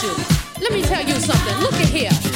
Let me tell you something. Look at here.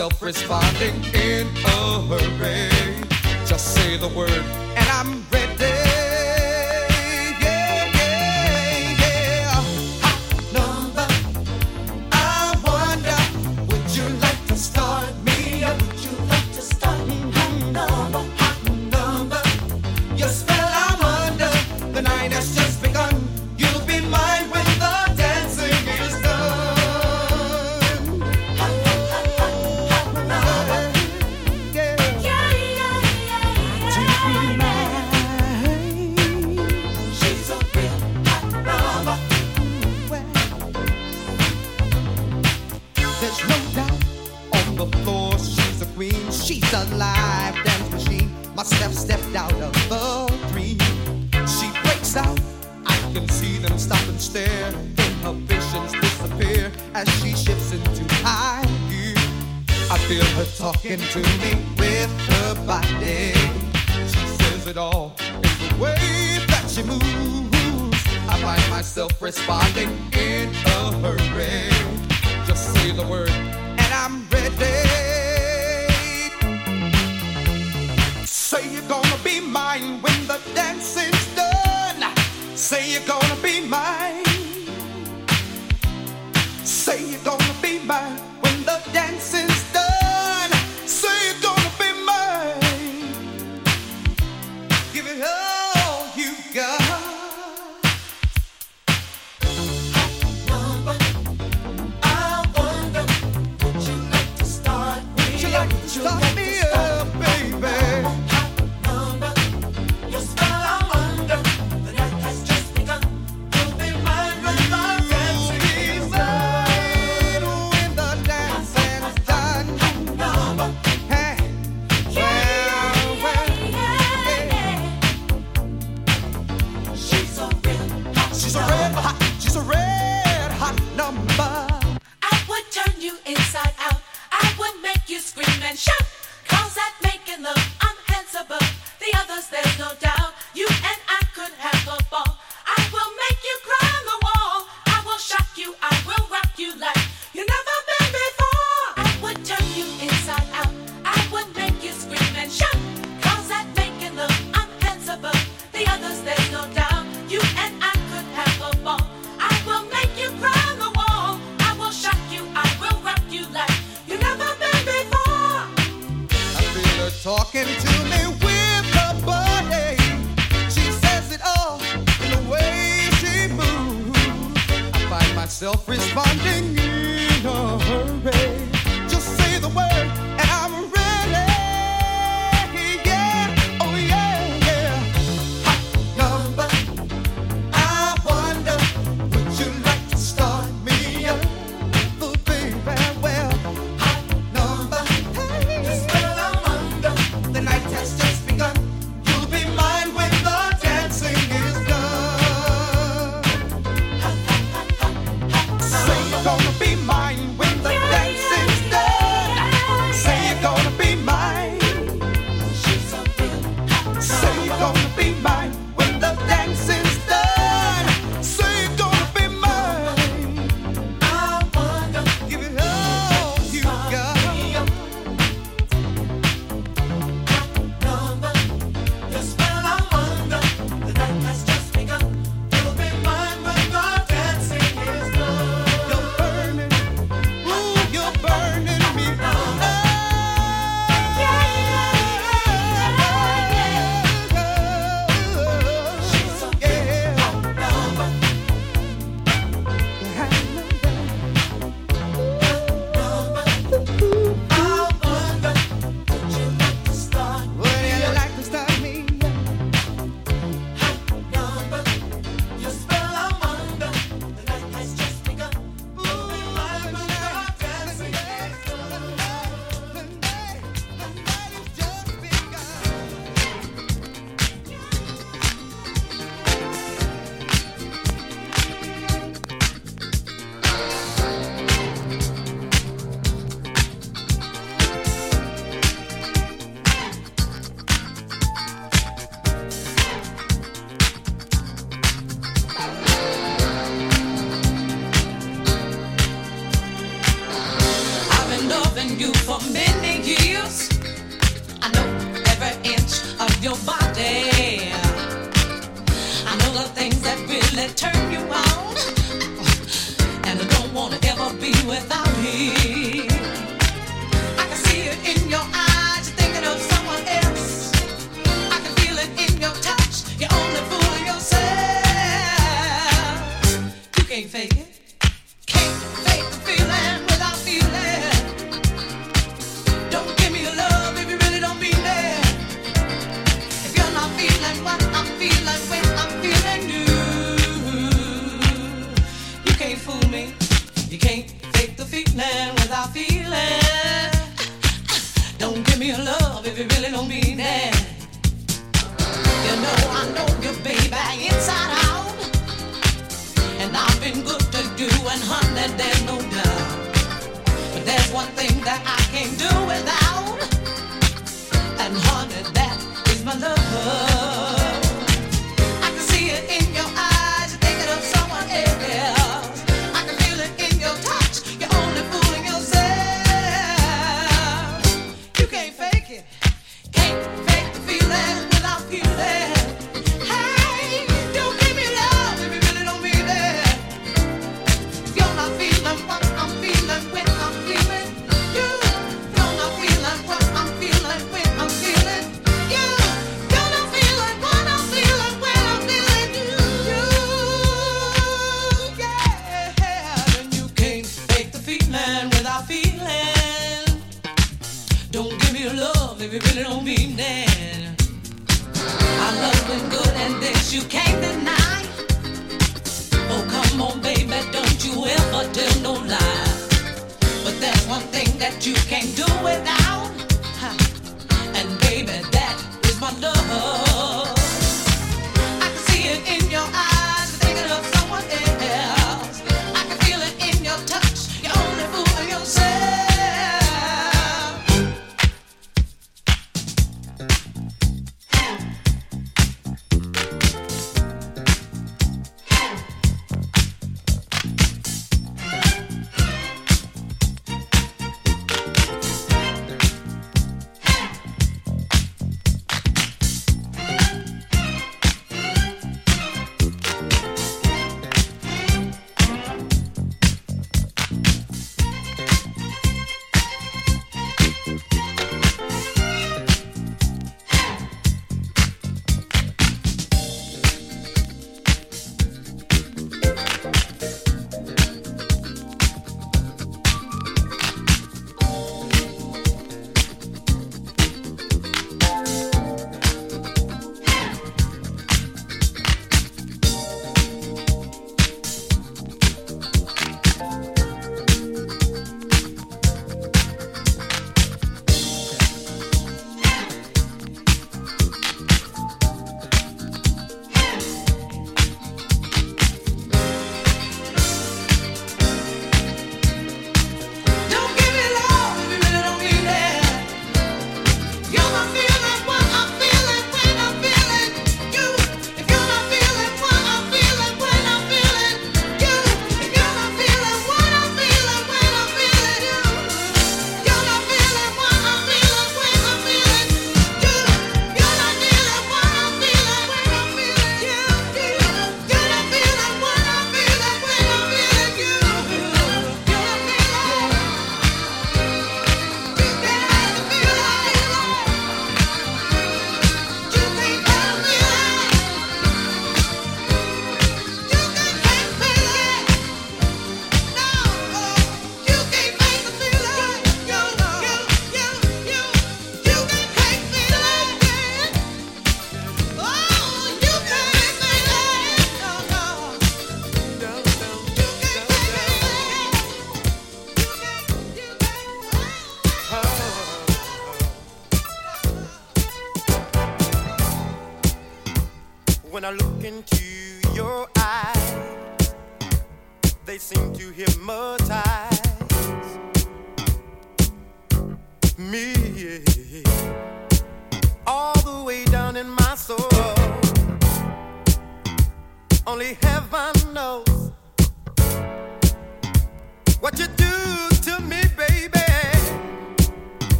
self-responsibility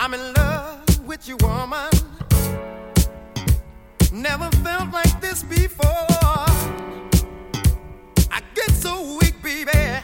I'm in love with you, woman. Never felt like this before. I get so weak, baby.